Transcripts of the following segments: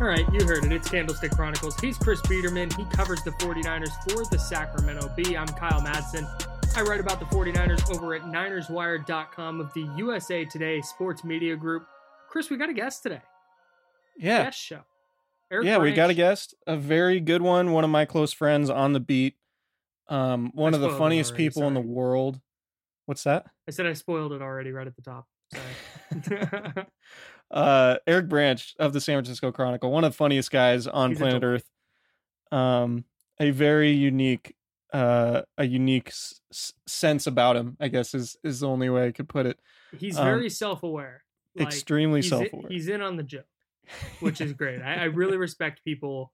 All right, you heard it. It's Candlestick Chronicles. He's Chris Biederman. He covers the 49ers for the Sacramento Bee. I'm Kyle Madsen. I write about the 49ers over at NinersWire.com of the USA Today Sports Media Group. Chris, we got a guest today. Yeah. Guest show. Eric yeah, we got a guest, a very good one, one of my close friends on the beat. Um, one I of the funniest already, people in the world. What's that? I said I spoiled it already right at the top. Sorry. uh Eric Branch of the San Francisco Chronicle, one of the funniest guys on He's planet. Earth. Um, a very unique, uh, a unique s- sense about him. I guess is is the only way I could put it. He's Um, very self-aware. Like, extremely he's in- self-aware. he's in on the joke, which is great. I, I really respect people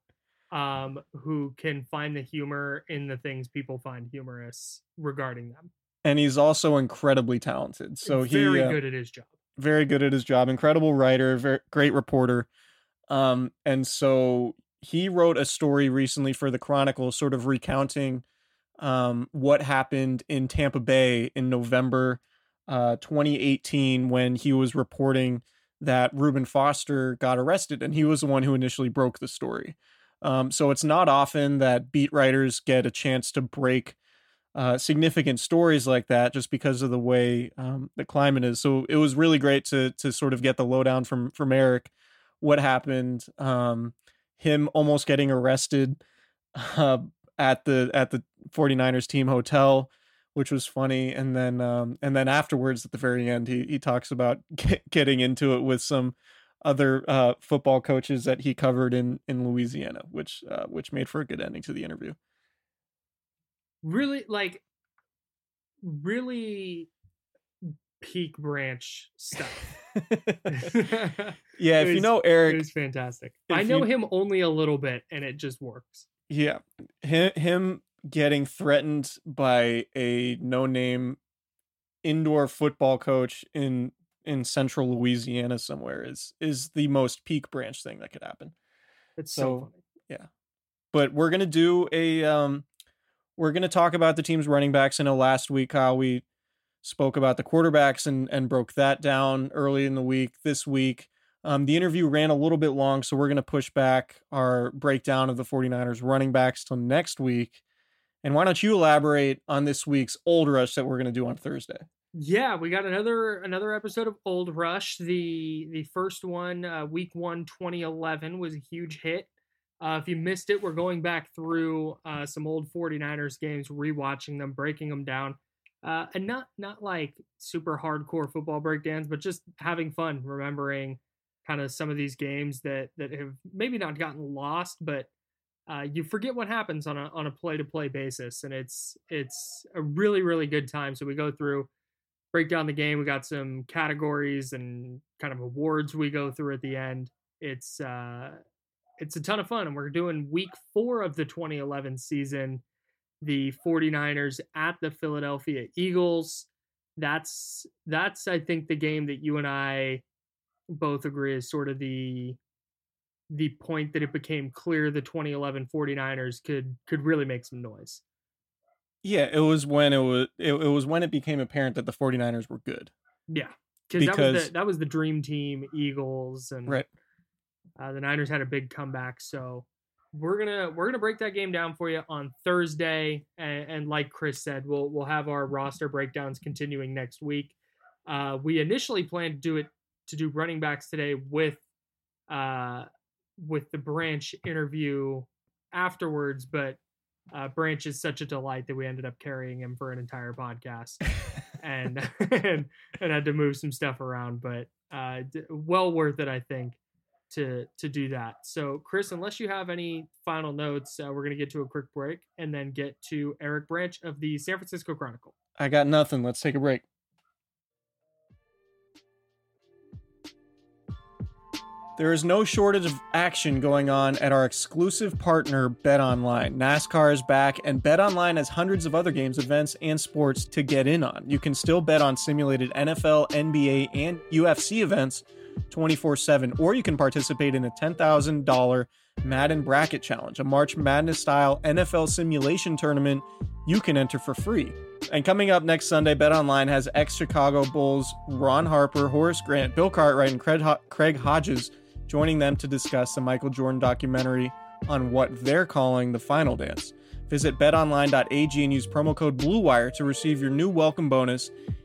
um, who can find the humor in the things people find humorous regarding them. and he's also incredibly talented. So he very uh, good at his job. Very good at his job, incredible writer, very great reporter. Um, and so he wrote a story recently for the Chronicle, sort of recounting um, what happened in Tampa Bay in November uh, 2018 when he was reporting that Reuben Foster got arrested, and he was the one who initially broke the story. Um, so it's not often that beat writers get a chance to break uh, significant stories like that just because of the way um, the climate is. So it was really great to to sort of get the lowdown from from Eric, what happened, um, him almost getting arrested uh, at the at the 49ers team hotel, which was funny, and then um, and then afterwards at the very end, he he talks about get, getting into it with some other uh, football coaches that he covered in in Louisiana, which uh, which made for a good ending to the interview. Really, like, really peak branch stuff. Yeah, if you know Eric, it's fantastic. I know you- him only a little bit, and it just works. Yeah, him, him getting threatened by a no-name indoor football coach in in central Louisiana somewhere is is the most peak branch thing that could happen. It's so, so funny. Yeah. But we're gonna do a um we're gonna talk about the team's running backs. I know last week how we spoke about the quarterbacks and and broke that down early in the week. This week, um, the interview ran a little bit long, so we're gonna push back our breakdown of the 49ers running backs till next week. And why don't you elaborate on this week's old rush that we're gonna do on Thursday? Yeah, we got another another episode of Old Rush. The the first one, uh, week one, 2011, was a huge hit. Uh, if you missed it, we're going back through uh, some old 49ers games, rewatching them, breaking them down, uh, and not not like super hardcore football breakdowns, but just having fun, remembering kind of some of these games that that have maybe not gotten lost, but uh, you forget what happens on a on a play to play basis, and it's it's a really really good time. So we go through break down the game. We got some categories and kind of awards we go through at the end. It's uh, it's a ton of fun, and we're doing week four of the 2011 season. The 49ers at the Philadelphia Eagles. That's that's I think the game that you and I both agree is sort of the the point that it became clear the 2011 49ers could could really make some noise. Yeah, it was when it was it, it was when it became apparent that the 49ers were good. Yeah. Because that was the that was the dream team, Eagles and right. Uh, the Niners had a big comeback, so we're gonna we're gonna break that game down for you on Thursday, and, and like Chris said, we'll we'll have our roster breakdowns continuing next week. Uh, we initially planned to do it to do running backs today with uh, with the branch interview afterwards, but uh, Branch is such a delight that we ended up carrying him for an entire podcast, and, and and had to move some stuff around, but uh, well worth it, I think, to to do that. So, Chris, unless you have any final notes, uh, we're gonna get to a quick break and then get to Eric Branch of the San Francisco Chronicle. I got nothing. Let's take a break. There is no shortage of action going on at our exclusive partner, BetOnline. NASCAR is back, and BetOnline has hundreds of other games, events, and sports to get in on. You can still bet on simulated NFL, NBA, and UFC events 24 7, or you can participate in a $10,000 Madden Bracket Challenge, a March Madness style NFL simulation tournament you can enter for free. And coming up next Sunday, Bet Online has ex Chicago Bulls Ron Harper, Horace Grant, Bill Cartwright, and Craig Hodges joining them to discuss the Michael Jordan documentary on what they're calling the final dance. Visit betonline.ag and use promo code BLUEWIRE to receive your new welcome bonus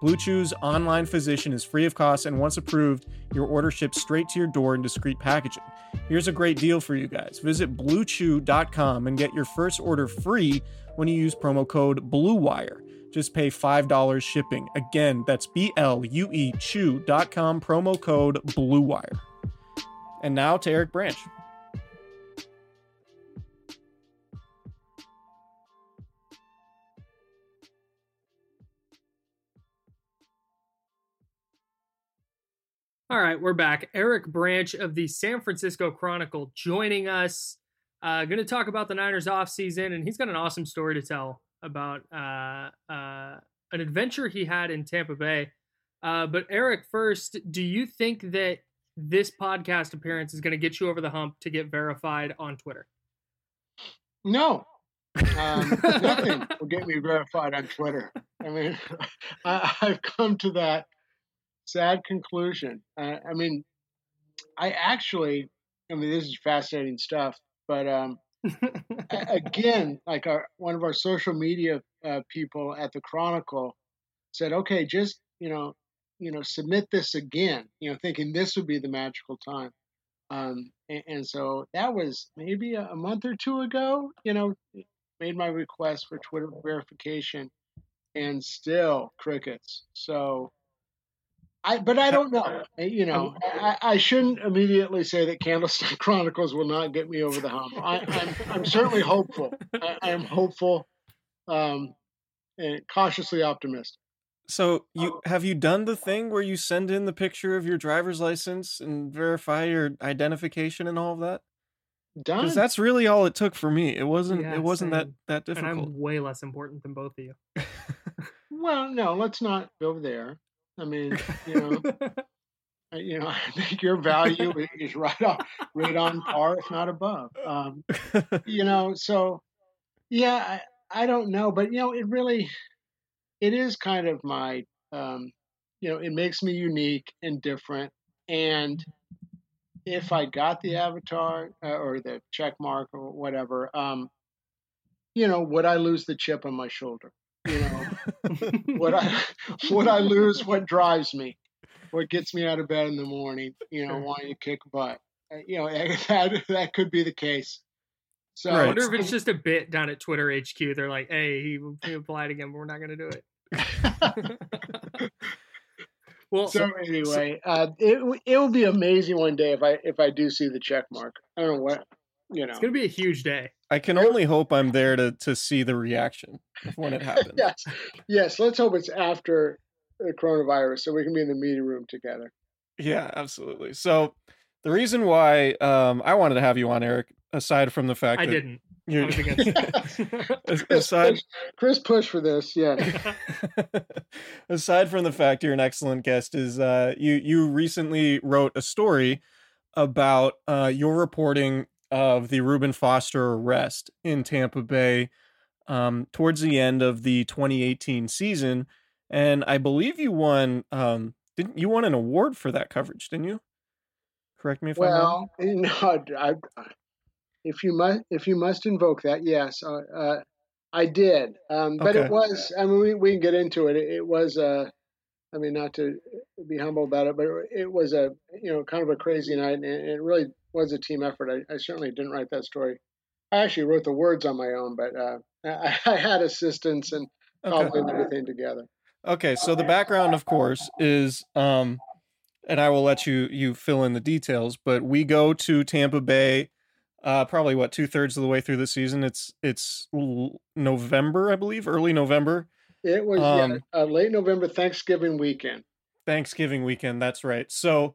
Blue Chew's online physician is free of cost, and once approved, your order ships straight to your door in discreet packaging. Here's a great deal for you guys. Visit bluechew.com and get your first order free when you use promo code BLUEWIRE. Just pay $5 shipping. Again, that's B L U E Chew.com, promo code BLUEWIRE. And now to Eric Branch. All right, we're back. Eric Branch of the San Francisco Chronicle joining us. Uh, going to talk about the Niners offseason, and he's got an awesome story to tell about uh, uh, an adventure he had in Tampa Bay. Uh, but Eric, first, do you think that this podcast appearance is going to get you over the hump to get verified on Twitter? No, um, nothing will get me verified on Twitter. I mean, I, I've come to that sad conclusion. Uh, I mean, I actually, I mean, this is fascinating stuff, but um, again, like our one of our social media uh, people at the Chronicle said, okay, just you know, you know, submit this again, you know, thinking this would be the magical time. Um, and, and, so that was maybe a, a month or two ago, you know, made my request for Twitter verification and still crickets. So I, but I don't know. You know, I, I, shouldn't immediately say that Candlestick Chronicles will not get me over the hump. I, am I'm, I'm certainly hopeful. I, am hopeful, um, and cautiously optimistic. So you have you done the thing where you send in the picture of your driver's license and verify your identification and all of that? Done. Because that's really all it took for me. It wasn't. Yeah, it wasn't that that difficult. And I'm way less important than both of you. Well, no, let's not go there. I mean, you know, you know, I think your value is right on, right on par, if not above. Um, you know, so yeah, I, I don't know, but you know, it really, it is kind of my, um, you know, it makes me unique and different. And if I got the avatar uh, or the check mark or whatever, um, you know, would I lose the chip on my shoulder? You know, what I what I lose what drives me, what gets me out of bed in the morning? You know, wanting to kick butt. Uh, you know, that that could be the case. So I wonder if it's just a bit down at Twitter HQ. They're like, "Hey, he, he applied again, but we're not going to do it." well, so anyway, uh, it it will be amazing one day if I if I do see the check mark. I don't know what you know. It's going to be a huge day. I can only hope I'm there to to see the reaction when it happens. yes, yes. Let's hope it's after the coronavirus, so we can be in the meeting room together. Yeah, absolutely. So the reason why um, I wanted to have you on, Eric, aside from the fact I that didn't. You're, I aside, Chris, Chris push for this, yeah. aside from the fact you're an excellent guest, is uh, you you recently wrote a story about uh, your reporting of the Reuben Foster arrest in Tampa Bay um, towards the end of the 2018 season, and I believe you won. Um, didn't you won an award for that coverage? Didn't you? Correct me if well, I'm wrong. Well, no, I, if you must, if you must invoke that, yes, uh, uh, I did. Um, but Okay. it was. I mean, we, we can get into it. It, it was. Uh, I mean, not to be humble about it, but it was a you know kind of a crazy night, and it really was a team effort. I, I certainly didn't write that story. I actually wrote the words on my own, but uh, I, I had assistance and cobbling everything together. Okay, so the background, of course, is um, and I will let you you fill in the details. But we go to Tampa Bay, uh, probably what two thirds of the way through the season. It's it's November, I believe, early November, It was Um, yeah, uh, late November, Thanksgiving weekend. Thanksgiving weekend. That's right. So,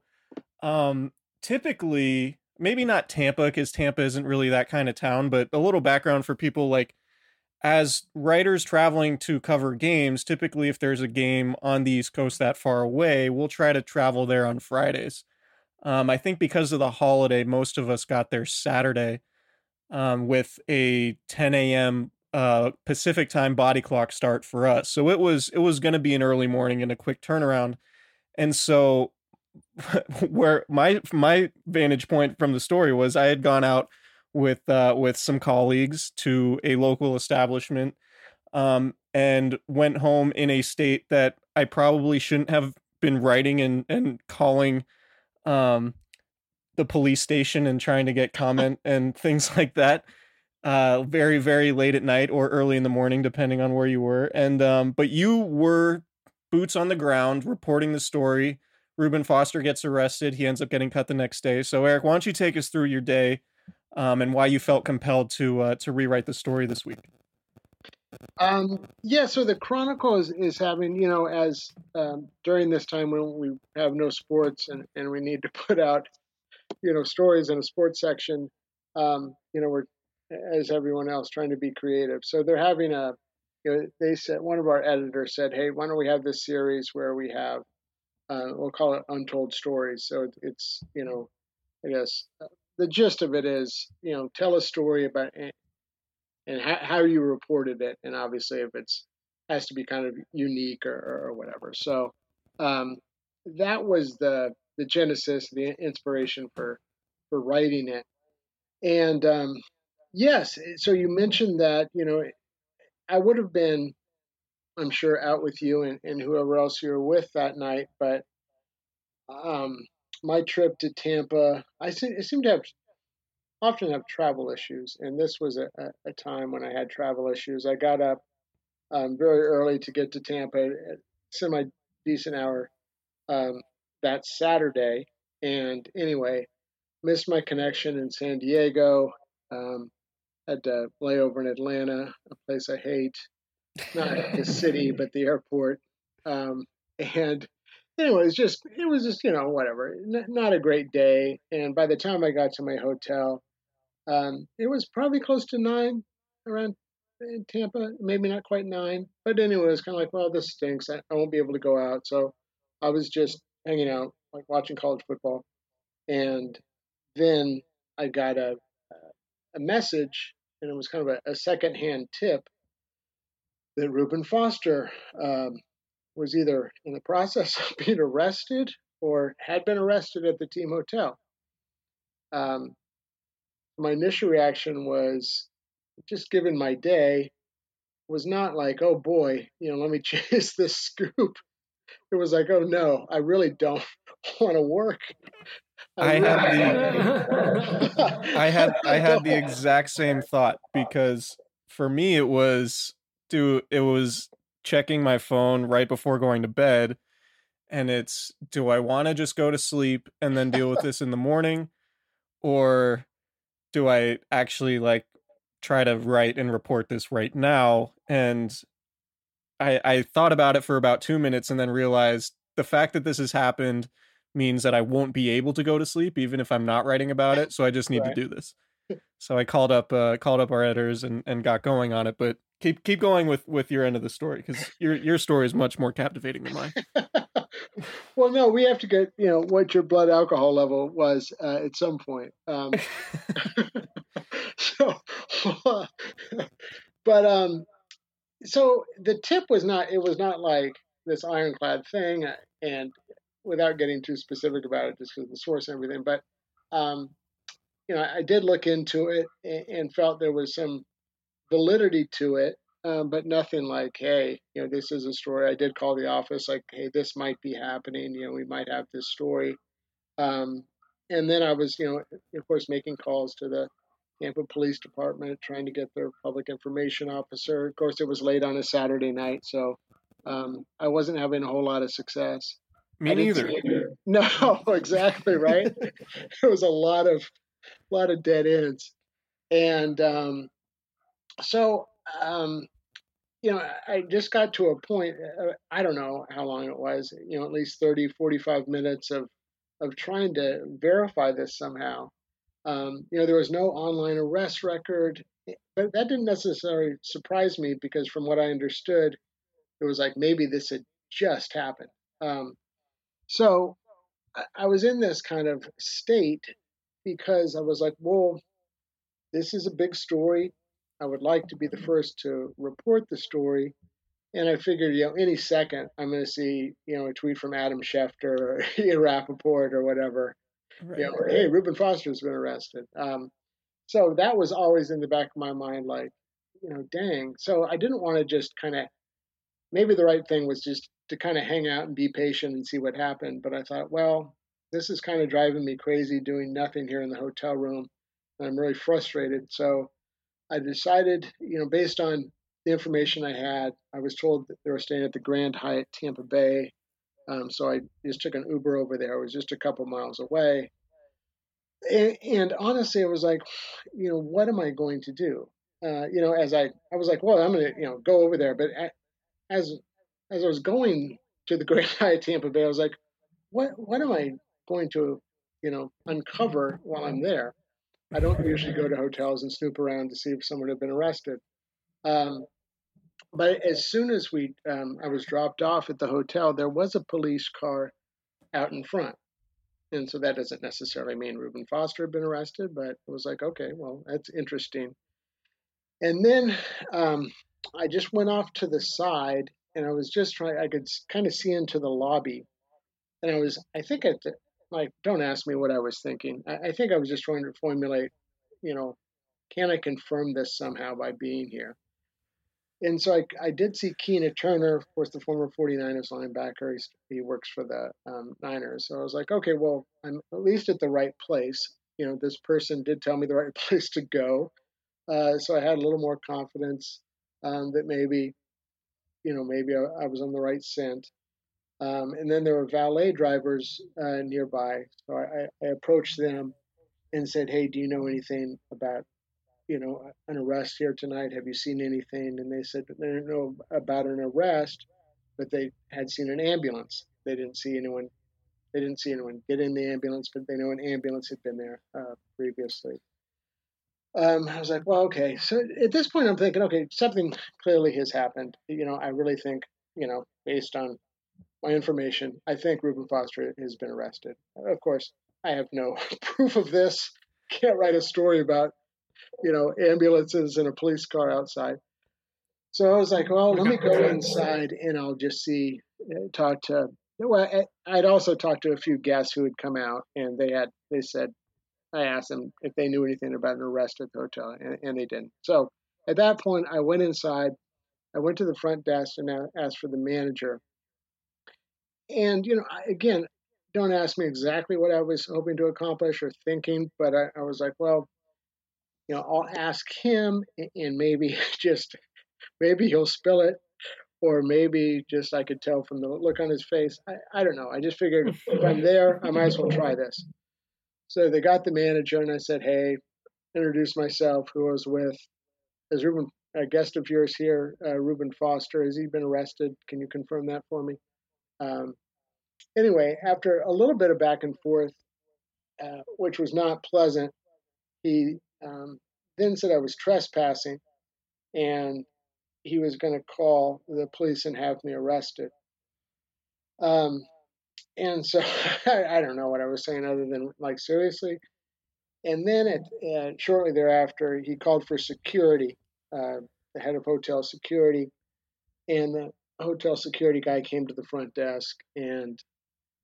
um, typically, maybe not Tampa because Tampa isn't really that kind of town. But a little background for people like as writers traveling to cover games, typically if there's a game on the East Coast that far away, we'll try to travel there on Fridays. Um, I think because of the holiday, most of us got there Saturday um, with a 10 a.m. Uh, Pacific time body clock start for us. So it was it was going to be an early morning and a quick turnaround. And so where my my vantage point from the story was I had gone out with uh, with some colleagues to a local establishment um, and went home in a state that I probably shouldn't have been writing and and calling um, the police station and trying to get comment and things like that uh very very late at night or early in the morning depending on where you were. And um but you were boots on the ground reporting the story Reuben Foster gets arrested he ends up getting cut the next day so Eric why don't you take us through your day um and why you felt compelled to uh to rewrite the story this week Um, yeah, so the Chronicle is, is having, you know, as um, during this time when we have no sports and, and we need to put out, you know, stories in a sports section, um, you know, we're, as everyone else, trying to be creative. So they're having a, you know, they said, one of our editors said, hey, why don't we have this series where we have, uh, we'll call it Untold Stories. So it, it's, you know, I guess uh, the gist of it is, you know, tell a story about and how, how you reported it, and obviously if it's has to be kind of unique or, or whatever. So um, that was the the genesis, the inspiration for for writing it. And um, yes, so you mentioned that you know I would have been, I'm sure, out with you and, and whoever else you were with that night, but um, my trip to Tampa, I seem, I seem to have often have travel issues, and this was a, a, a time when I had travel issues. I got up um, very early to get to Tampa, at semi decent hour um, that Saturday. And anyway, missed my connection in San Diego. Um, had to lay over in Atlanta, a place I hate. Not the city, but the airport. Um, and anyway, it was just it was just you know whatever, N- not a great day. And by the time I got to my hotel, um, it was probably close to nine around in Tampa, maybe not quite nine. But anyway, it was kind of like, well, this stinks. I, I won't be able to go out. So I was just hanging out, like watching college football. And then I got a a message, and it was kind of a, a secondhand tip that Reuben Foster um, was either in the process of being arrested or had been arrested at the team hotel. Um, my initial reaction was just given my day was not like oh boy you know let me chase this scoop. It was like oh no i really don't want to work. I, had the I had I had the exact same thought because for me it was do it was checking my phone right before going to bed and it's do I want to just go to sleep and then deal with this in the morning or do I actually like try to write and report this right now and I I thought about it for about 2 minutes and then realized the fact that this has happened means that I won't be able to go to sleep even if I'm not writing about it. So I just need right. to do this. So I called up uh, called up our editors and, and got going on it. But keep keep going with with your end of the story because your your story is much more captivating than mine. well, no, we have to get you know what your blood alcohol level was uh, at some point. Um, so, but um, so the tip was not it was not like this ironclad thing, and without getting too specific about it, just because the source and everything. But um, you know, I did look into it and, and felt there was some validity to it, um, but nothing like, hey, you know, this is a story. I did call the office, like, hey, this might be happening. You know, we might have this story. Um, and then I was, you know, of course, making calls to the Tampa Police Department, trying to get their public information officer. Of course, it was late on a Saturday night, so um, I wasn't having a whole lot of success. Me neither. No, exactly right. it was a lot of, lot of dead ends, and um, so um, you know, I just got to a point. Uh, I don't know how long it was. You know, at least 30, 45 minutes of of trying to verify this somehow. Um, you know, there was no online arrest record, but that didn't necessarily surprise me because, from what I understood, it was like maybe this had just happened. Um, so I was in this kind of state because I was like, well, this is a big story. I would like to be the first to report the story. And I figured, you know, any second I'm going to see, you know, a tweet from Adam Schefter or Rapoport or whatever. Right. You know, hey, Reuben Foster's been arrested. Um, so that was always in the back of my mind, like, you know, dang. So I didn't want to just kind of, maybe the right thing was just to kind of hang out and be patient and see what happened. But I thought, well, this is kind of driving me crazy doing nothing here in the hotel room. I'm really frustrated. So I decided, you know, based on the information I had, I was told that they were staying at the Grand Hyatt Tampa Bay. Um, so I just took an Uber over there. It was just a couple miles away. And, and honestly, I was like, you know, what am I going to do? Uh, you know, as I, I was like, well, I'm going to, you know, go over there. But as as I was going to the Grand Hyatt Tampa Bay, I was like, what what am I going to, you know, uncover while I'm there? I don't usually go to hotels and snoop around to see if someone had been arrested. Um, but as soon as we, um, I was dropped off at the hotel, there was a police car out in front. And so that doesn't necessarily mean Reuben Foster had been arrested, but it was like, okay, well, that's interesting. And then um, I just went off to the side and I was just trying. I could kind of see into the lobby, and I was. I think at the, like, don't ask me what I was thinking. I, I think I was just trying to formulate, you know, can I confirm this somehow by being here? And so I, I did see Keena Turner, of course, the former 49ers linebacker. He's, he works for the um, Niners. So I was like, okay, well, I'm at least at the right place. You know, this person did tell me the right place to go. Uh, so I had a little more confidence um, that maybe you know, maybe I, I was on the right scent. Um, and then there were valet drivers uh, nearby. So I, I, approached them and said, "Hey, do you know anything about, you know, an arrest here tonight? Have you seen anything?" And they said they didn't know about an arrest, but they had seen an ambulance. They didn't see anyone. They didn't see anyone get in the ambulance, but they know an ambulance had been there uh, previously. Um, I was like, well, okay. So at this point, I'm thinking, okay, something clearly has happened. You know, I really think, you know, based on my information, I think Reuben Foster has been arrested. Of course, I have no proof of this. Can't write a story about, you know, ambulances and a police car outside. So I was like, well, let me go inside and I'll just see, uh, talk to. Well, I'd also talked to a few guests who had come out, and they had they said I asked them if they knew anything about an arrest at the hotel, and, and they didn't. So at that point, I went inside. I went to the front desk and asked for the manager. And you know, again, don't ask me exactly what I was hoping to accomplish or thinking, but I, I was like, well, you know, I'll ask him, and maybe just maybe he'll spill it, or maybe just I could tell from the look on his face. I, I don't know. I just figured if I'm there, I might as well try this. So they got the manager, and I said, "Hey," introduced myself, who I was with. Is Reuben a guest of yours here, uh, Reuben Foster? Has he been arrested? Can you confirm that for me? Um, anyway, after a little bit of back and forth, uh, which was not pleasant, he um, then said I was trespassing, and he was going to call the police and have me arrested. Um, and so I, I, don't know what I was saying other than like seriously. And then uh, shortly thereafter, he called for security, uh, the head of hotel security, and the hotel security guy came to the front desk, and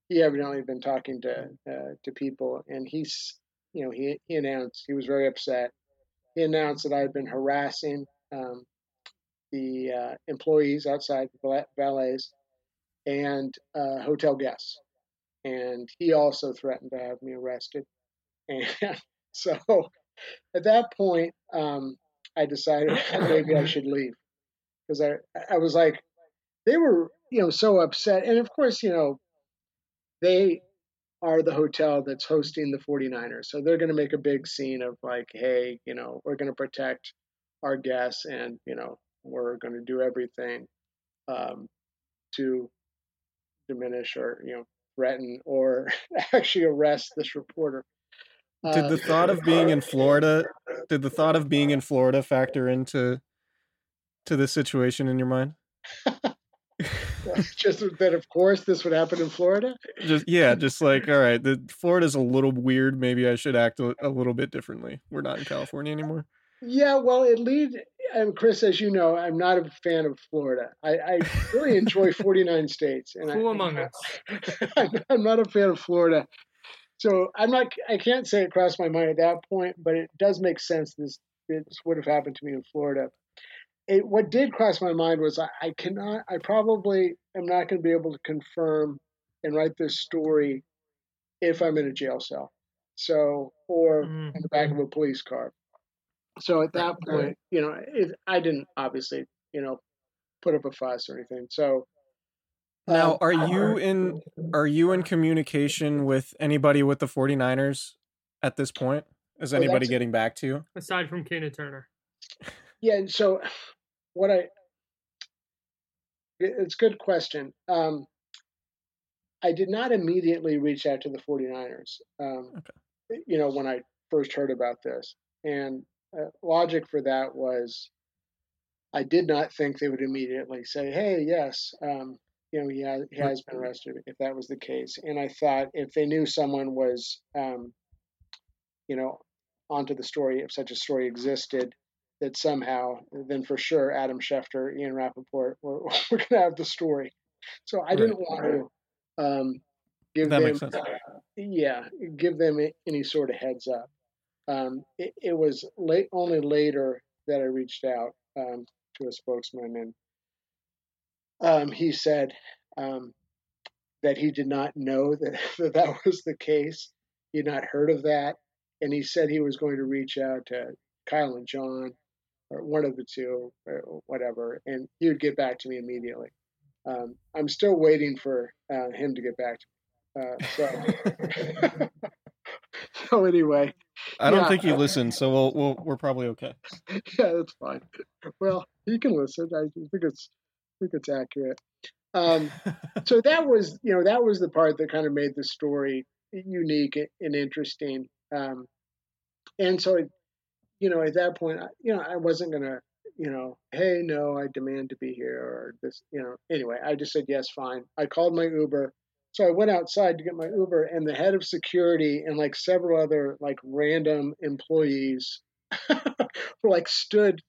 he evidently had been talking to uh, to people, and he's you know he he announced he was very upset. He announced that I had been harassing um, the uh, employees outside the valets and uh, hotel guests. And he also threatened to have me arrested. And so at that point, um, I decided maybe I should leave because I, I was like, they were, you know, so upset. And of course, you know, they are the hotel that's hosting the 49ers. So they're going to make a big scene of like, hey, you know, we're going to protect our guests and, you know, we're going to do everything um, to diminish or you know threaten or actually arrest this reporter. Did the thought of being in Florida did the thought of being in Florida factor into to this situation in your mind? just that of course this would happen in Florida? Just yeah, just like all right, the Florida's a little weird, maybe I should act a, a little bit differently. We're not in California anymore. Yeah, well, it lead and Chris, as you know, I'm not a fan of Florida. I, I really enjoy 49 states, and Who I, among us? I'm not a fan of Florida. So I'm not. I can't say it crossed my mind at that point, but it does make sense. This this would have happened to me in Florida. It, what did cross my mind was I, I cannot. I probably am not going to be able to confirm and write this story if I'm in a jail cell. So or mm-hmm. in the back of a police car. So at that point, you know, it, I didn't obviously, you know, put up a fuss or anything. So now, um, are you in are you in communication with anybody with the 49ers at this point? Is anybody getting back to you aside from Keena Turner? Yeah, and so what I it's a good question. Um, I did not immediately reach out to the 49ers. Um, okay. You know, when I first heard about this, and uh, logic for that was I did not think they would immediately say, "Hey, yes, um, you know, he has, he has been arrested." If that was the case, and I thought if they knew someone was, um, you know, onto the story, if such a story existed, that somehow, then for sure, Adam Schefter, Ian Rapoport, we're going to have the story. So I didn't want to um, give that them, yeah, give them any sort of heads up. Um, it, it, was late, only later that I reached out um, to a spokesman, and um, he said um, that he did not know that, that that was the case. He had not heard of that, and he said he was going to reach out to Kyle and John, or one of the two, or whatever, and he would get back to me immediately. um, I'm still waiting for uh, him to get back to me. Uh, so, so anyway, I don't yeah, think he listens, so we'll, we'll we're probably okay. yeah, that's fine. Well, he can listen. I think it's I think it's accurate. Um, so that was you know that was the part that kind of made the story unique and interesting. Um, and so, you know, at that point, I, you know, I wasn't gonna, you know, hey, no, I demand to be here or this, you know. Anyway, I just said yes, fine. I called my Uber. So I went outside to get my Uber, and the head of security and like several other like random employees were like stood,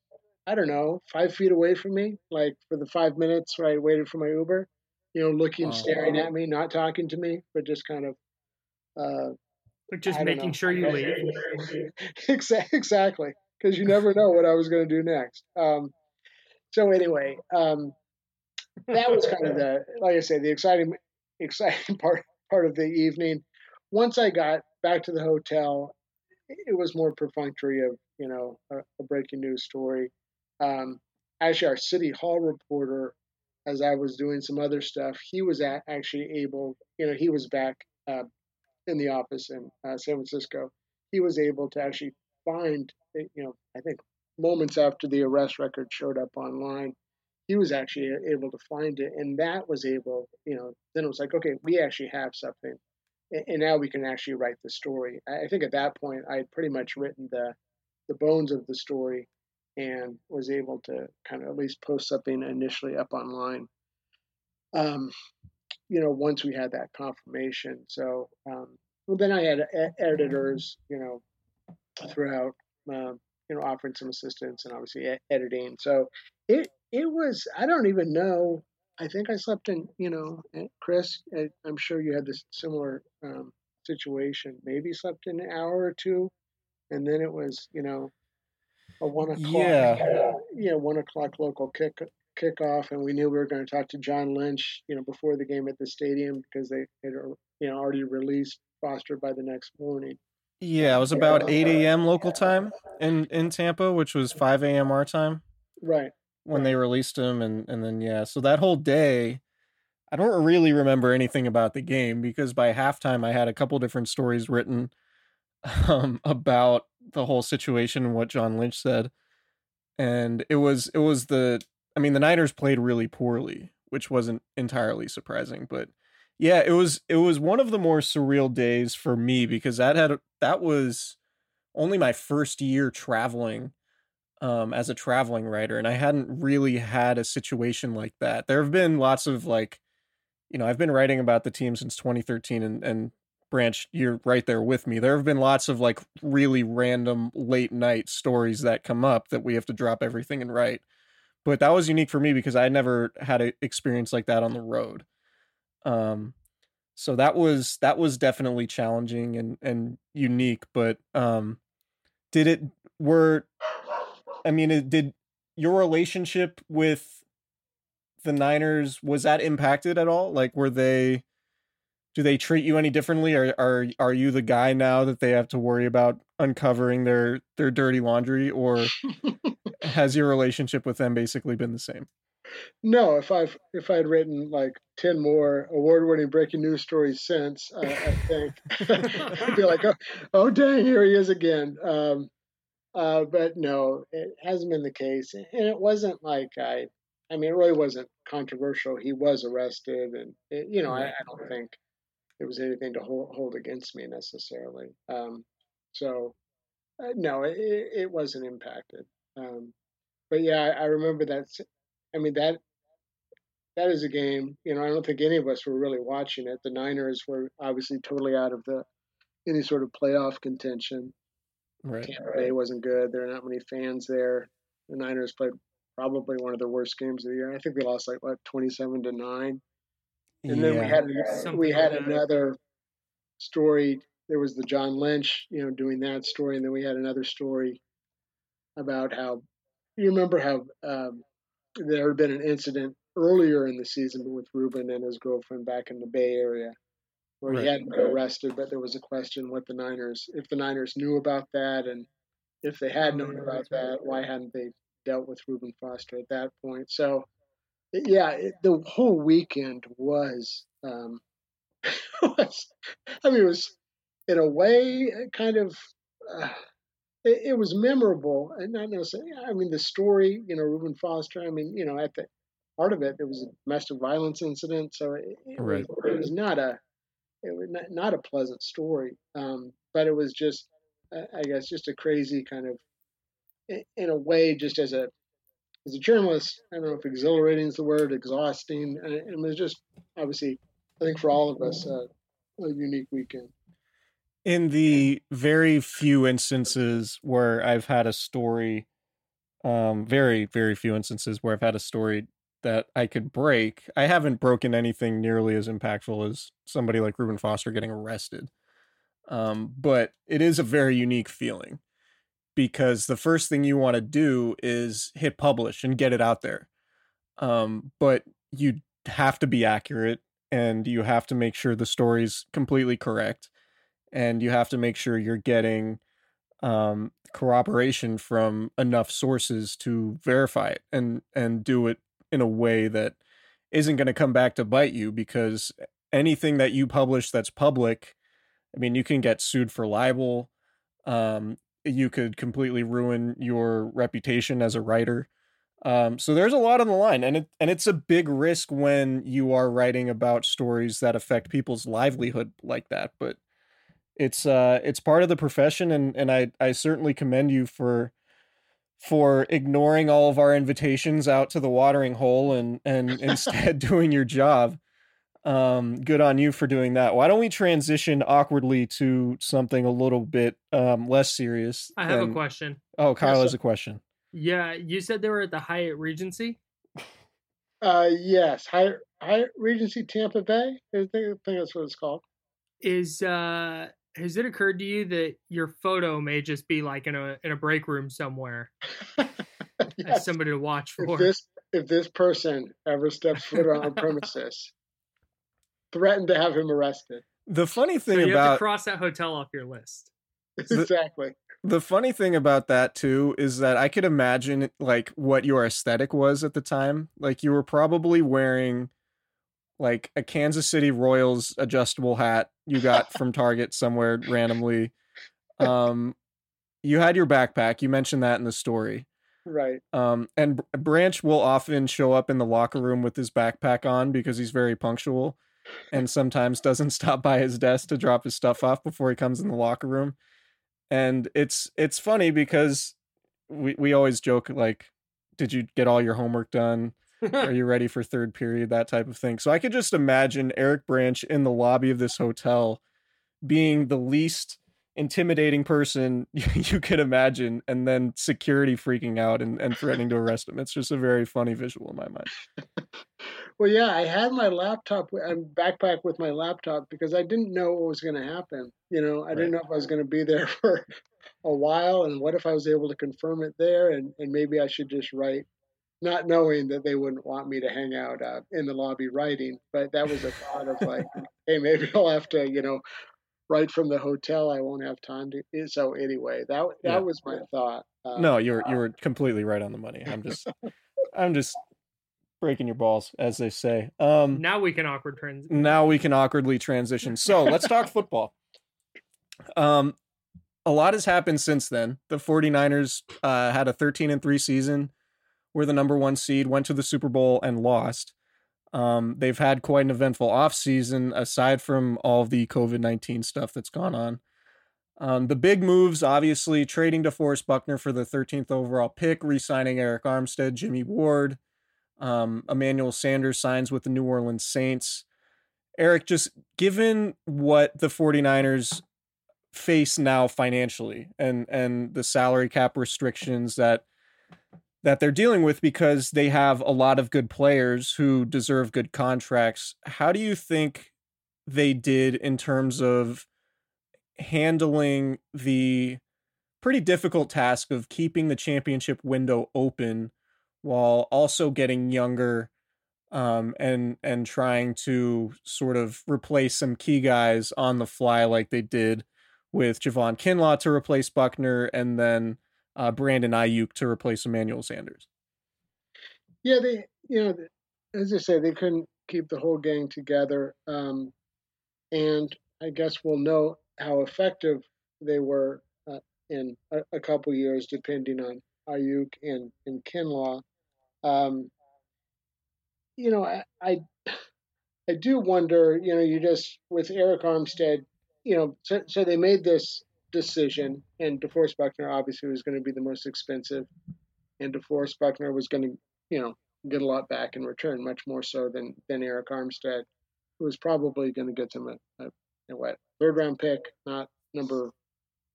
I don't know, five feet away from me, like for the five minutes where I waited for my Uber, you know, looking, Wow. staring at me, not talking to me, but just kind of uh, Like just making know. sure you leave. Exactly, because you never know what I was going to do next. Um, so anyway, um, that was kind of the, like I said, the exciting, exciting part part of the evening. Once I got back to the hotel, it was more perfunctory of you know a, a breaking news story. Um, actually, our city hall reporter, as I was doing some other stuff, he was a actually able, you know, he was back uh, in the office in uh, San Francisco. He was able to actually find, you know, I think moments after the arrest record showed up online, he was actually able to find it, and that was able, you know, then it was like, okay, we actually have something, and, now we can actually write the story. I I think at that point, I had pretty much written the the bones of the story, and was able to kind of at least post something initially up online. Um, you know, once we had that confirmation. So um, well, then I had editors, you know, throughout, um, you know, offering some assistance and obviously e- editing. So it it was I don't even know. I think I slept in, you know, Chris. I'm sure you had this similar um, situation. Maybe slept in an hour or two, and then it was, you know, a one o'clock, Yeah. yeah, one o'clock local kick kickoff, and we knew we were going to talk to John Lynch, you know, before the game at the stadium because they had, you know, already released Foster by the next morning. Yeah, it was about 8 a.m. local time in in Tampa, which was 5 a.m. our time Right. when they released him, and and then yeah, so that whole day, I don't really remember anything about the game because by halftime I had a couple different stories written um, about the whole situation and what John Lynch said, and it was it was the I mean the Niners played really poorly, which wasn't entirely surprising, but yeah, it was it was one of the more surreal days for me because that had that was only my first year traveling um as a traveling writer and I hadn't really had a situation like that. There have been lots of like you know, I've been writing about the team since 2013 and and Branch, you're right there with me. There have been lots of like really random late night stories that come up that we have to drop everything and write. But that was unique for me because I never had an experience like that on the road. Um so that was that was definitely challenging and and unique, but um did it were I mean, it, did your relationship with the Niners was that impacted at all? Like were they do they treat you any differently or are are you the guy now that they have to worry about uncovering their their dirty laundry or has your relationship with them basically been the same? No, if I've if I'd written like ten more award-winning breaking news stories since, uh, I think I'd be like, oh, oh, dang, here he is again. Um, uh, but no, it hasn't been the case, and it wasn't like I. I mean, it really wasn't controversial. He was arrested, and it, you know, I, I don't think it was anything to hold, hold against me necessarily. Um, so, uh, no, it, it wasn't impacted. Um, but yeah, I, I remember that. I mean that that is a game. You know, I don't think any of us were really watching it. The Niners were obviously totally out of the any sort of playoff contention. Right. Tampa Bay wasn't good. There are not many fans there. The Niners played probably one of their worst games of the year. I think they lost like what twenty-seven to nine. And then we had Something we had like another story. There was the John Lynch, you know, doing that story, and then we had another story about how you remember how um, there had been an incident earlier in the season with Reuben and his girlfriend back in the Bay Area, where Right. he hadn't been arrested, but there was a question what the Niners, if the Niners knew about that, and if they had known about that, why hadn't they dealt with Reuben Foster at that point? So yeah, it, the whole weekend was, um, was, I mean, it was in a way kind of, uh, it, it, was memorable and not necessarily, I mean, the story, you know, Reuben Foster, I mean, you know, at the heart of it, there was a domestic violence incident. So it, it right. was, it was not a, it was not, not a pleasant story. Um, but it was just, I guess, just a crazy kind of, in a way, just as a as a journalist, I don't know if exhilarating is the word, exhausting, and it was just obviously, I think for all of us, uh, a unique weekend. In the very few instances where I've had a story, um, very very few instances where I've had a story that I could break, I haven't broken anything nearly as impactful as somebody like Reuben Foster getting arrested. Um, but it is a very unique feeling because the first thing you want to do is hit publish and get it out there. Um, but you have to be accurate and you have to make sure the story's completely correct and you have to make sure you're getting um, corroboration from enough sources to verify it and and do it in a way that isn't going to come back to bite you because anything that you publish that's public i mean you can get sued for libel um, you could completely ruin your reputation as a writer. Um, so there's a lot on the line, and it and it's a big risk when you are writing about stories that affect people's livelihood like that. But it's uh it's part of the profession, and and I I certainly commend you for for ignoring all of our invitations out to the watering hole and and instead doing your job. Um, good on you for doing that. Why don't we transition awkwardly to something a little bit um, less serious? I have than... a question. Oh, Kyle yes. has a question. Yeah, you said they were at the Hyatt Regency. Uh, yes, Hyatt, Hyatt Regency Tampa Bay. I think, I think that's what it's called. Is uh, has it occurred to you that your photo may just be like in a in a break room somewhere, yes. as somebody to watch for? If this if this person ever steps foot on our premises, threatened to have him arrested. The funny thing so you about have to cross that hotel off your list. exactly. The funny thing about that too is that I could imagine like what your aesthetic was at the time. Like you were probably wearing like a Kansas City Royals adjustable hat you got from Target somewhere randomly. Um you had your backpack. You mentioned that in the story. Right. Um and Branch will often show up in the locker room with his backpack on because he's very punctual and sometimes doesn't stop by his desk to drop his stuff off before he comes in the locker room. And it's it's funny because we we always joke like did you get all your homework done? Are you ready for third period? That type of thing. So I could just imagine Eric Branch in the lobby of this hotel being the least intimidating person you could imagine and then security freaking out and, and threatening to arrest him. It's just a very funny visual in my mind. Well, yeah, I had my laptop and backpack with my laptop because I didn't know what was going to happen. You know, I right. didn't know if I was going to be there for a while, and what if I was able to confirm it there, and and maybe I should just write, not knowing that they wouldn't want me to hang out uh, in the lobby writing. But that was a thought of like, hey, maybe I'll have to, you know, write from the hotel. I won't have time to. Eh, so anyway, that that yeah. was my thought. Uh, no, you're you were completely right on the money. I'm just I'm just breaking your balls, as they say. Um, now we can awkward transition. Now we can awkwardly transition. So let's talk football. Um, a lot has happened since then. The 49ers uh, had a 13 and 3 season, were the number one seed, went to the Super Bowl and lost. Um, they've had quite an eventful offseason aside from all the COVID 19 stuff that's gone on. Um, the big moves, obviously, trading DeForest Buckner for the 13th overall pick, re signing Arik Armstead, Jimmy Ward, um, Emmanuel Sanders signs with the New Orleans Saints. Eric, just given what the 49ers face now financially and and the salary cap restrictions that that they're dealing with because they have a lot of good players who deserve good contracts. How do you think they did in terms of handling the pretty difficult task of keeping the championship window open while also getting younger um, and and trying to sort of replace some key guys on the fly like they did with Javon Kinlaw to replace Buckner and then uh, Brandon Aiyuk to replace Emmanuel Sanders. Yeah, they you know as I say, they couldn't keep the whole gang together. Um, and I guess we'll know how effective they were uh, in a, a, couple years, depending on Aiyuk and, and Kinlaw. Um, you know, I, I, I do wonder. You know, you just with Arik Armstead. You know, so, so they made this decision, and DeForest Buckner obviously was going to be the most expensive, and DeForest Buckner was going to, you know, get a lot back in return, much more so than than Arik Armstead, who was probably going to get them a, a, a, what third round pick, not number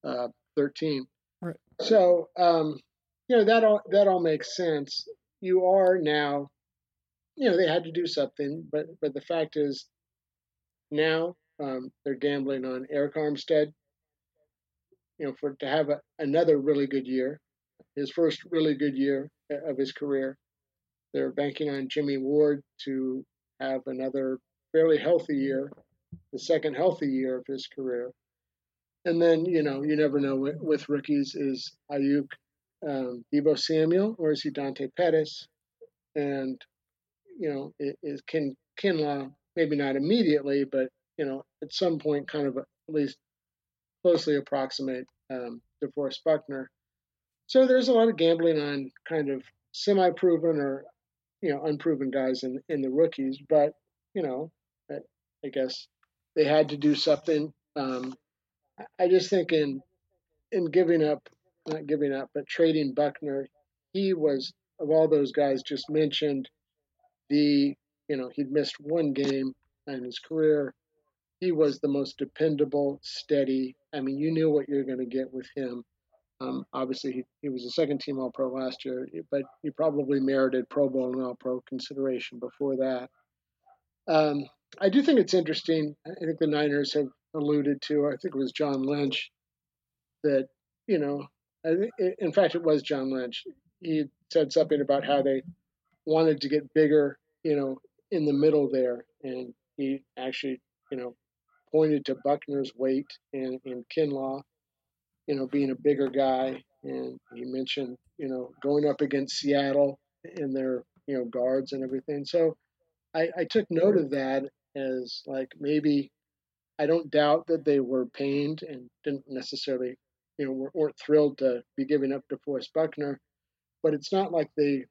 uh, thirteen. Right. So, um, you know that all that all makes sense. You are now, you know, they had to do something, but but the fact is, now um, they're gambling on Arik Armstead. You know, for to have a, another really good year, his first really good year of his career. They're banking on Jimmy Ward to have another fairly healthy year, the second healthy year of his career. And then, you know, you never know with, rookies is Aiyuk um, Deebo Samuel or is he Dante Pettis? And, you know, is Kin, Kinlaw, maybe not immediately, but, you know, at some point kind of at least closely approximate um, DeForest Buckner. So there's a lot of gambling on kind of semi-proven or you know unproven guys in in the rookies, but you know I, I guess they had to do something. Um, I just think in in giving up, not giving up, but trading Buckner, he was of all those guys just mentioned. The you know he'd missed one game in his career. He was the most dependable, steady. I mean, you knew what you're going to get with him. Um, obviously, he, he was a second team All Pro last year, but he probably merited Pro Bowl and All Pro consideration before that. Um, I do think it's interesting. I think the Niners have alluded to, I think it was John Lynch, that, you know, in fact, it was John Lynch. He said something about how they wanted to get bigger, you know, in the middle there. And he actually, you know, pointed to Buckner's weight and, and Kinlaw you know, being a bigger guy. And he mentioned, you know, going up against Seattle in their, you know, guards and everything. So I, I took note of that as like maybe I don't doubt that they were pained and didn't necessarily, you know, weren't thrilled to be giving up DeForest Buckner, but it's not like they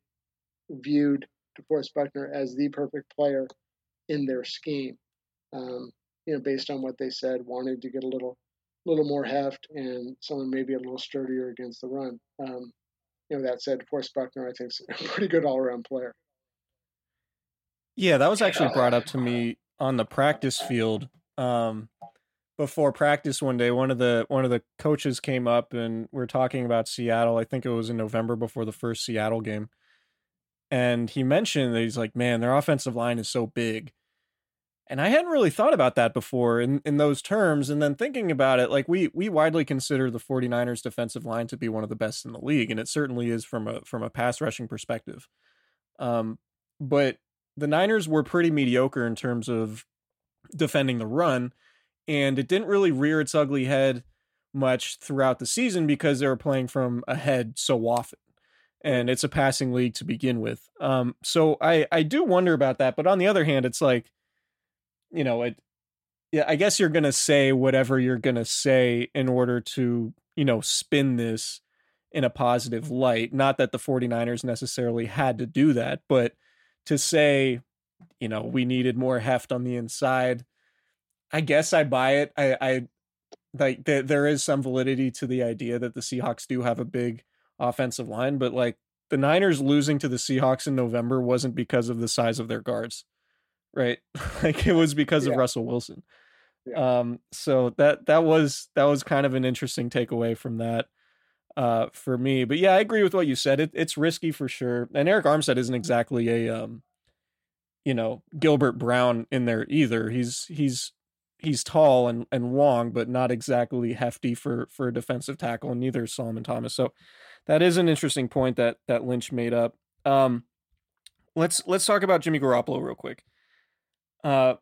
viewed DeForest Buckner as the perfect player in their scheme. Um, you know, based on what they said, wanted to get a little little more heft and someone maybe a little sturdier against the run. Um, you know, that said, Forrest Buckner, I think, is a pretty good all around player. Yeah, that was actually brought up to me on the practice field. Um, before practice one day, one of the one of the coaches came up and we are talking about Seattle. I think it was in November before the first Seattle game. And he mentioned that he's like, man, their offensive line is so big. And I hadn't really thought about that before in, in those terms. And then thinking about it, like we we widely consider the 49ers defensive line to be one of the best in the league, and it certainly is from a from a pass rushing perspective. Um, but the Niners were pretty mediocre in terms of defending the run, and it didn't really rear its ugly head much throughout the season because they were playing from ahead so often. And it's a passing league to begin with. Um, so I, I do wonder about that. But on the other hand, it's like you know, it yeah, I guess you're going to say whatever you're going to say in order to, you know, spin this in a positive light. Not that the 49ers necessarily had to do that, but to say, you know, we needed more heft on the inside. I guess I buy it. I, I like th- there is some validity to the idea that the Seahawks do have a big offensive line, but like the Niners losing to the Seahawks in November wasn't because of the size of their guards right? like it was because yeah. of Russell Wilson. Yeah. Um, so that that was that was kind of an interesting takeaway from that uh, for me. But yeah, I agree with what you said. It, it's risky for sure. And Arik Armstead isn't exactly a um, you know Gilbert Brown in there either. He's he's he's tall and, and long, but not exactly hefty for for a defensive tackle, and neither is Solomon Thomas. So that is an interesting point that that Lynch made up. Um, let's let's talk about Jimmy Garoppolo real quick uh,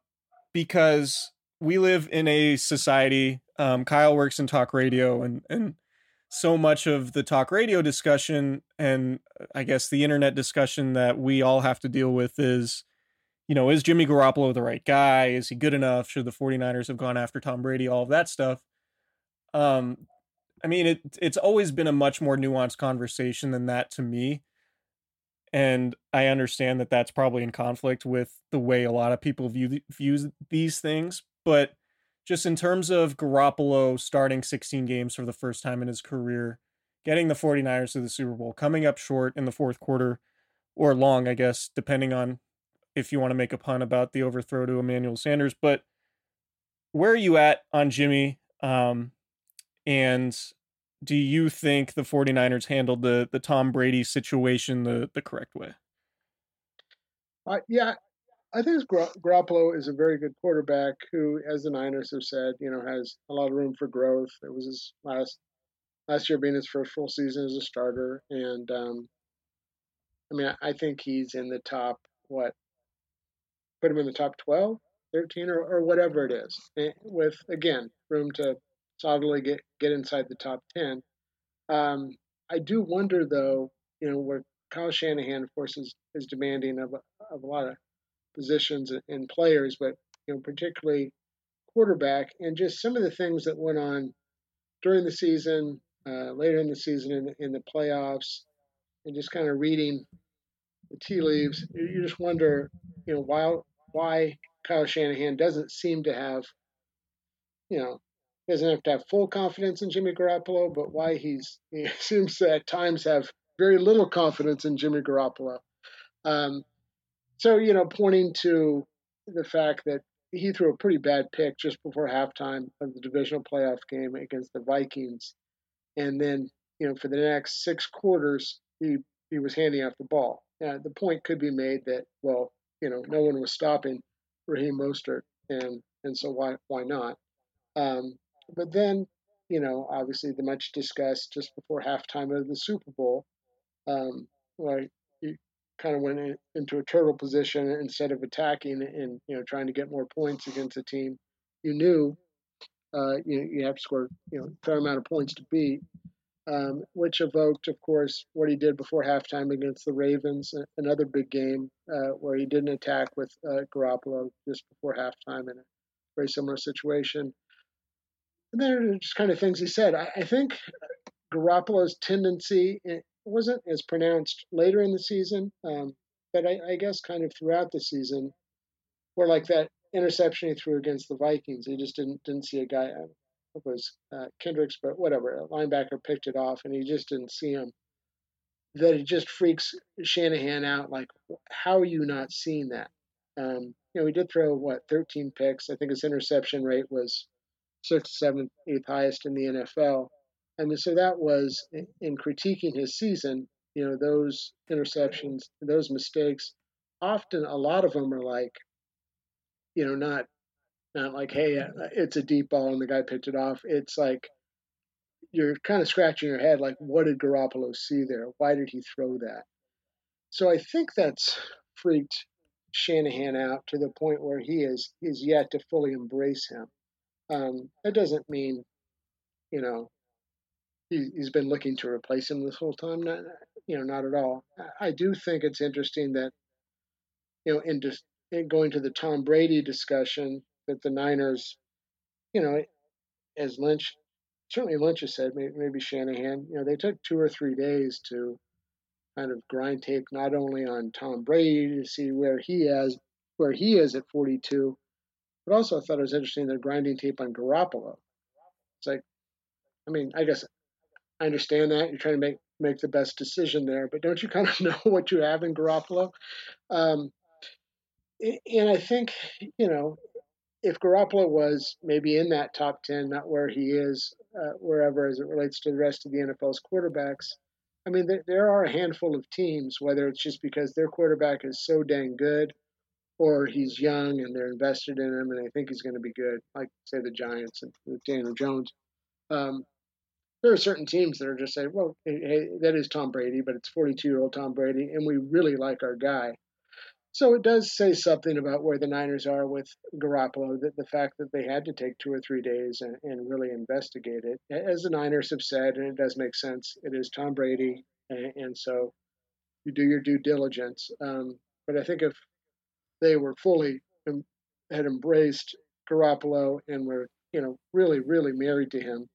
because we live in a society. Um, Kyle works in talk radio, and and so much of the talk radio discussion and I guess the internet discussion that we all have to deal with is you know, is Jimmy Garoppolo the right guy? Is he good enough? Should the 49ers have gone after Tom Brady? All of that stuff. Um, I mean, it it's always been a much more nuanced conversation than that to me. And I understand that that's probably in conflict with the way a lot of people view view these things, but just in terms of Garoppolo starting 16 games for the first time in his career, getting the 49ers to the Super Bowl, coming up short in the fourth quarter or long, I guess, depending on if you want to make a pun about the overthrow to Emmanuel Sanders. But where are you at on Jimmy? Um, and do you think the 49ers handled the the Tom Brady situation the the correct way? Uh, yeah, I think Garoppolo is a very good quarterback who, as the Niners have said, you know, has a lot of room for growth. It was his last last year being his first full season as a starter, and um, I mean, I think he's in the top what put him in the top 12, 13, or, or whatever it is, eh, with again room to solidly get get inside the top 10. Um, I do wonder though, you know, where Kyle Shanahan, of course, is, is demanding of, of a lot of positions and players, but you know, particularly quarterback, and just some of the things that went on during the season, uh, later in the season, in, in the playoffs, and just kind of reading the tea leaves, you just wonder, you know, why why Kyle Shanahan doesn't seem to have, you know, doesn't have to have full confidence in Jimmy Garoppolo, but why he's he seems to at times have very little confidence in Jimmy Garoppolo. Um, so you know, pointing to the fact that he threw a pretty bad pick just before halftime of the divisional playoff game against the Vikings, and then you know for the next six quarters he he was handing off the ball. Uh, the point could be made that well you know, no one was stopping Raheem Mostert, and and so why why not? Um, but then, you know, obviously the much discussed just before halftime of the Super Bowl, um, where he kind of went in, into a turtle position instead of attacking and you know trying to get more points against a team you knew uh, you you have to score you know a fair amount of points to beat um, which evoked, of course, what he did before halftime against the Ravens, another big game uh, where he didn't attack with uh, Garoppolo just before halftime in a very similar situation. Then are just kind of things he said. I, I think Garoppolo's tendency wasn't as pronounced later in the season, um, but I, I guess kind of throughout the season, where like that interception he threw against the Vikings, he just didn't didn't see a guy It was uh, Kendricks, but whatever. A linebacker picked it off, and he just didn't see him. That it just freaks Shanahan out. Like, how are you not seeing that? Um, you know, he did throw what 13 picks. I think his interception rate was sixth, seventh, eighth highest in the NFL. And so that was in critiquing his season. You know, those interceptions, those mistakes. Often, a lot of them are like, you know, not not like, hey, uh, it's a deep ball and the guy picked it off. It's like you're kind of scratching your head, like, what did Garoppolo see there? Why did he throw that? So I think that's freaked Shanahan out to the point where he is is yet to fully embrace him. Um, that doesn't mean, you know, he, has been looking to replace him this whole time. Not, you know, not at all. I do think it's interesting that, you know, in just in going to the Tom Brady discussion, that the Niners, you know, as Lynch, certainly Lynch has said, maybe, maybe Shanahan, you know, they took two or three days to kind of grind tape not only on Tom Brady to see where he is, where he is at 42, but also I thought it was interesting they're grinding tape on Garoppolo. It's like, I mean, I guess I understand that you're trying to make make the best decision there, but don't you kind of know what you have in Garoppolo? Um, and I think you know if Garoppolo was maybe in that top 10, not where he is, uh, wherever as it relates to the rest of the NFL's quarterbacks, I mean, there, there are a handful of teams, whether it's just because their quarterback is so dang good or he's young and they're invested in him and they think he's going to be good, like, say, the Giants and Daniel Jones. Um, there are certain teams that are just saying, well, hey, that is Tom Brady, but it's 42 year old Tom Brady, and we really like our guy. So it does say something about where the Niners are with Garoppolo, that the fact that they had to take two or three days and, and really investigate it. As the Niners have said, and it does make sense, it is Tom Brady, and, and so you do your due diligence. Um, but I think if they were fully had embraced Garoppolo and were you know really really married to him,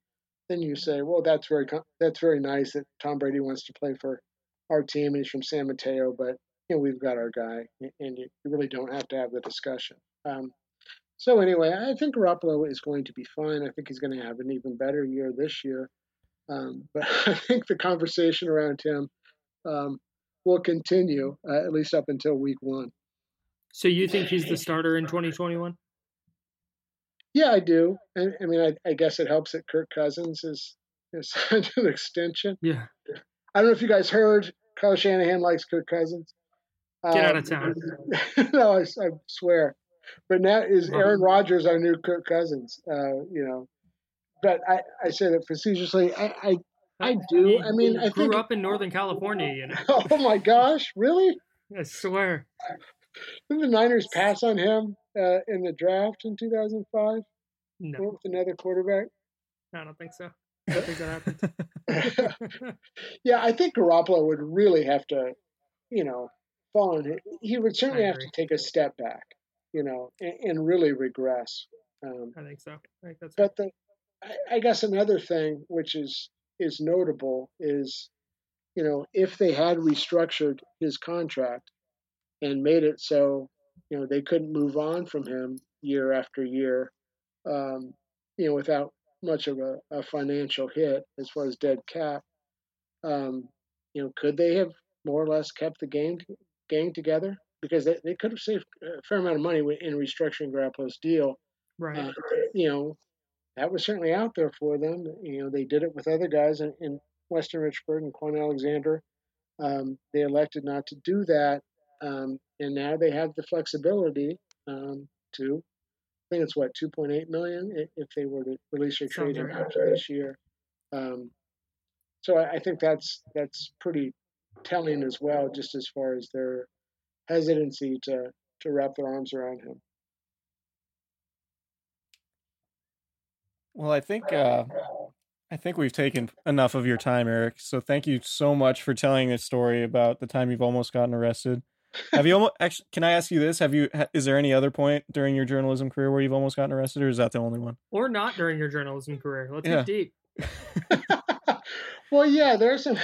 then you say, well, that's very that's very nice that Tom Brady wants to play for our team and he's from San Mateo, but you know we've got our guy, and you, really don't have to have the discussion. Um, so anyway, I think Garoppolo is going to be fine. I think he's going to have an even better year this year. Um, but I think the conversation around him um, will continue uh, at least up until week one. So you think he's the starter in 2021? Yeah, I do. I, I mean, I, I, guess it helps that Kirk Cousins is is an extension. Yeah. I don't know if you guys heard. Kyle Shanahan likes Kirk Cousins. Get um, out of town. no, I, I, swear. But now is Aaron Rodgers our new Kirk Cousins? Uh, you know, but I, I say that facetiously. I, I, I do. I mean, I grew think, up in Northern California. You know. oh my gosh, really? I swear. Didn't the Niners pass on him uh, in the draft in 2005? No. With another quarterback? I don't think so. I don't think that happened. yeah, I think Garoppolo would really have to, you know, fall in. He would certainly have to take a step back, you know, and, and really regress. Um, I think so. I think that's but the, I, I guess another thing which is is notable is, you know, if they had restructured his contract and made it so you know they couldn't move on from him year after year, um, you know, without much of a, a, financial hit as far as dead cap. Um, you know, could they have more or less kept the gang gang together? Because they, they could have saved a fair amount of money in restructuring Garoppolo's deal. Right. Uh, you know, that was certainly out there for them. You know, they did it with other guys in, in Weston Richburg and Kwon Alexander. Um, they elected not to do that. Um, and now they have the flexibility um, to, I think it's what 2.8 million if they were to release their trade right. after this year. Um, so I, I, think that's that's pretty telling as well, just as far as their hesitancy to to wrap their arms around him. Well, I think uh, I think we've taken enough of your time, Eric. So thank you so much for telling this story about the time you've almost gotten arrested. Have you almost actually? Can I ask you this? Have you? Is there any other point during your journalism career where you've almost gotten arrested, or is that the only one? Or not during your journalism career? Let's yeah. get deep. well, yeah, there's some.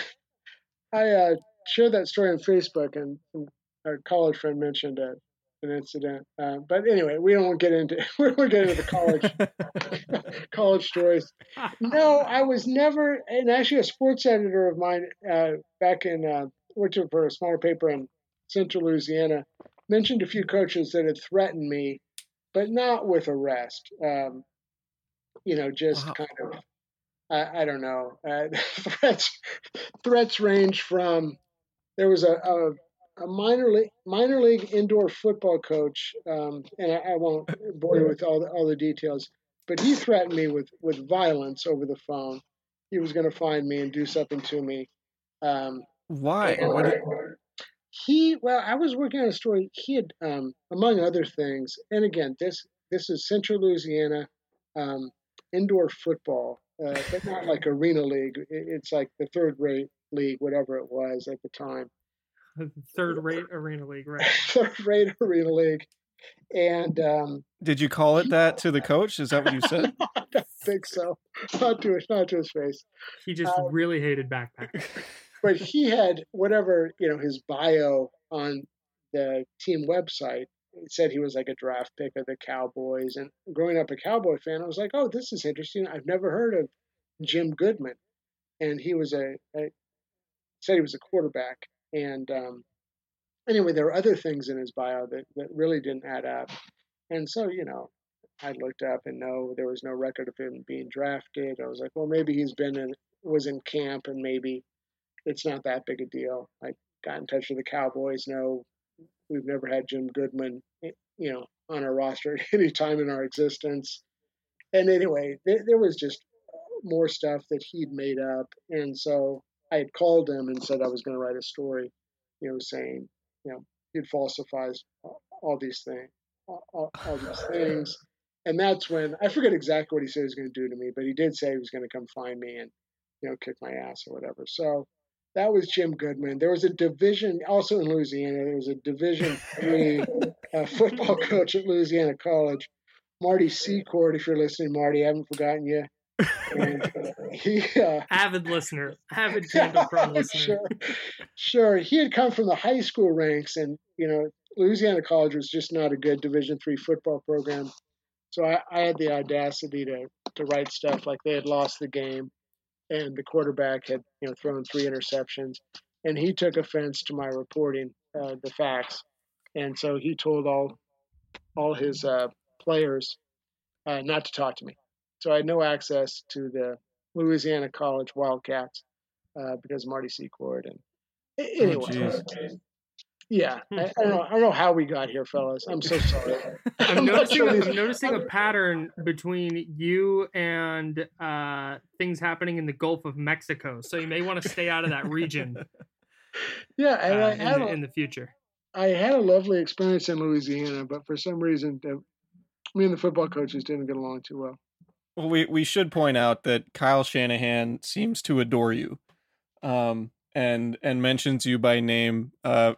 I uh, shared that story on Facebook, and a college friend mentioned a, an incident. Uh, but anyway, we don't get into we don't get into the college college stories. No, I was never, and actually, a sports editor of mine uh, back in uh, worked for a smaller paper in Central Louisiana, mentioned a few coaches that had threatened me, but not with arrest. Um, you know, just wow. kind of, I, I don't know. Uh, threats threats range from there was a, a, a, minor league minor league indoor football coach, um, and I, I, won't bore you with all the all the details, but he threatened me with with violence over the phone. He was going to find me and do something to me. Um, Why? And, he well i was working on a story he had um, among other things and again this this is central louisiana um, indoor football uh, but not like arena league it's like the third rate league whatever it was at the time. Third rate arena league right. Third rate arena league. And um, did you call it that to the coach? Is that what you said? I don't think so. Not to his not to his face. He just um, really hated backpack but he had whatever you know his bio on the team website it said he was like a draft pick of the Cowboys. And growing up a Cowboy fan, I was like, oh, this is interesting. I've never heard of Jim Goodman, and he was a, a said he was a quarterback. And um, anyway, there were other things in his bio that that really didn't add up. And so, you know, I looked up and no, there was no record of him being drafted. I was like, well, maybe he's been in was in camp and maybe it's not that big a deal. I got in touch with the Cowboys. No, we've never had Jim Goodman, eh, you know, on our roster at any time in our existence. And anyway, there, there was just more stuff that he'd made up, and so I had called him and said I was going to write a story, you know, saying, you know, he'd falsifies all these things, all, all these things. And that's when I forget exactly what he said he was going to do to me, but he did say he was going to come find me and, you know, kick my ass or whatever. So that was Jim Goodman. There was a division also in Louisiana. There was a Division three uh, football coach at Louisiana College, Marty Secord. If you're listening, Marty, I haven't forgotten you. And he uh, avid listener, avid Chrome listener. Sure, sure. He had come from the high school ranks, and you know, Louisiana College was just not a good Division three football program. So I, I had the audacity to to write stuff like they had lost the game and the quarterback had you know thrown three interceptions, and he took offense to my reporting uh, the facts, and so he told all all his uh, players uh, not to talk to me. So I had no access to the Louisiana College Wildcats uh, because Marty Secord and anyway. Oh, yeah, I, I, don't know. I don't know how we got here, fellas. I'm so sorry. I'm, I'm noticing. Sure I'm noticing a pattern between you and uh, things happening in the Gulf of Mexico. So you may want to stay out of that region. yeah, and uh, I had in, a, in the future. I had a lovely experience in Louisiana, but for some reason, me and the football coaches didn't get along too well. Well, we we should point out that Kyle Shanahan seems to adore you, um, and and mentions you by name uh,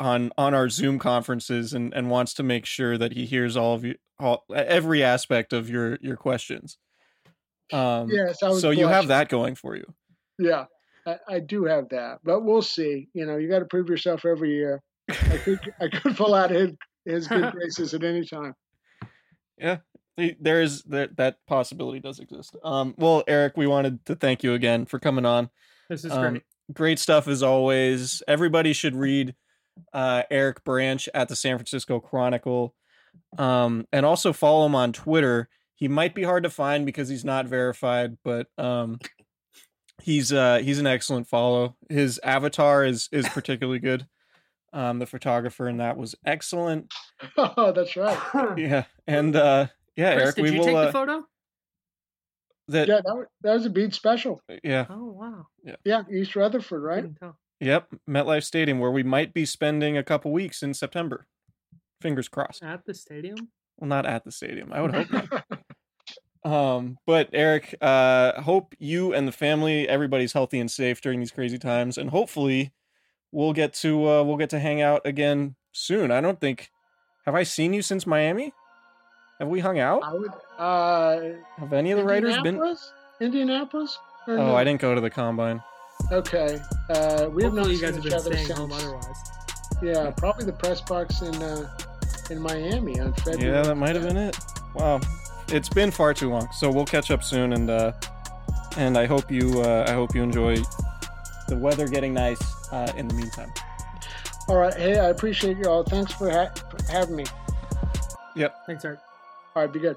on on our Zoom conferences and and wants to make sure that he hears all of you all every aspect of your your questions. Um, yes, so you have that going for you. Yeah, I, I, do have that, but we'll see. You know, you got to prove yourself every year. I could I could pull out his his good graces at any time. Yeah, there is that that possibility does exist. Um, well, Eric, we wanted to thank you again for coming on. This is um, great. Great stuff as always. Everybody should read uh, Eric Branch at the San Francisco Chronicle, um, and also follow him on Twitter. He might be hard to find because he's not verified, but um, he's uh, he's an excellent follow. His avatar is is particularly good. Um, the photographer and that was excellent. Oh, that's right. yeah, and uh, yeah, Chris, Eric, did we you will. take uh, the photo? That, yeah, that was, that was a beat special. Yeah. Oh wow. Yeah. Yeah, East Rutherford, right? Yep, MetLife Stadium, where we might be spending a couple weeks in September. Fingers crossed. At the stadium? Well, not at the stadium. I would hope not. um, but Eric, uh, hope you and the family, everybody's healthy and safe during these crazy times, and hopefully, we'll get to uh, we'll get to hang out again soon. I don't think have I seen you since Miami? Have we hung out? I would. Uh, have any of the writers been Indianapolis? Oh, no? I didn't go to the combine. Okay. Uh, we have not you seen guys have each been other staying since. home otherwise. Yeah, probably the press box in uh, in Miami on February. Yeah, that might have been it. Wow, it's been far too long. So we'll catch up soon, and uh, and I hope you uh, I hope you enjoy the weather getting nice uh, in the meantime. All right. Hey, I appreciate you all. Thanks for, ha- for having me. Yep. Thanks, Art. All right. Be good.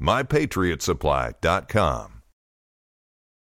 mypatriotsupply.com.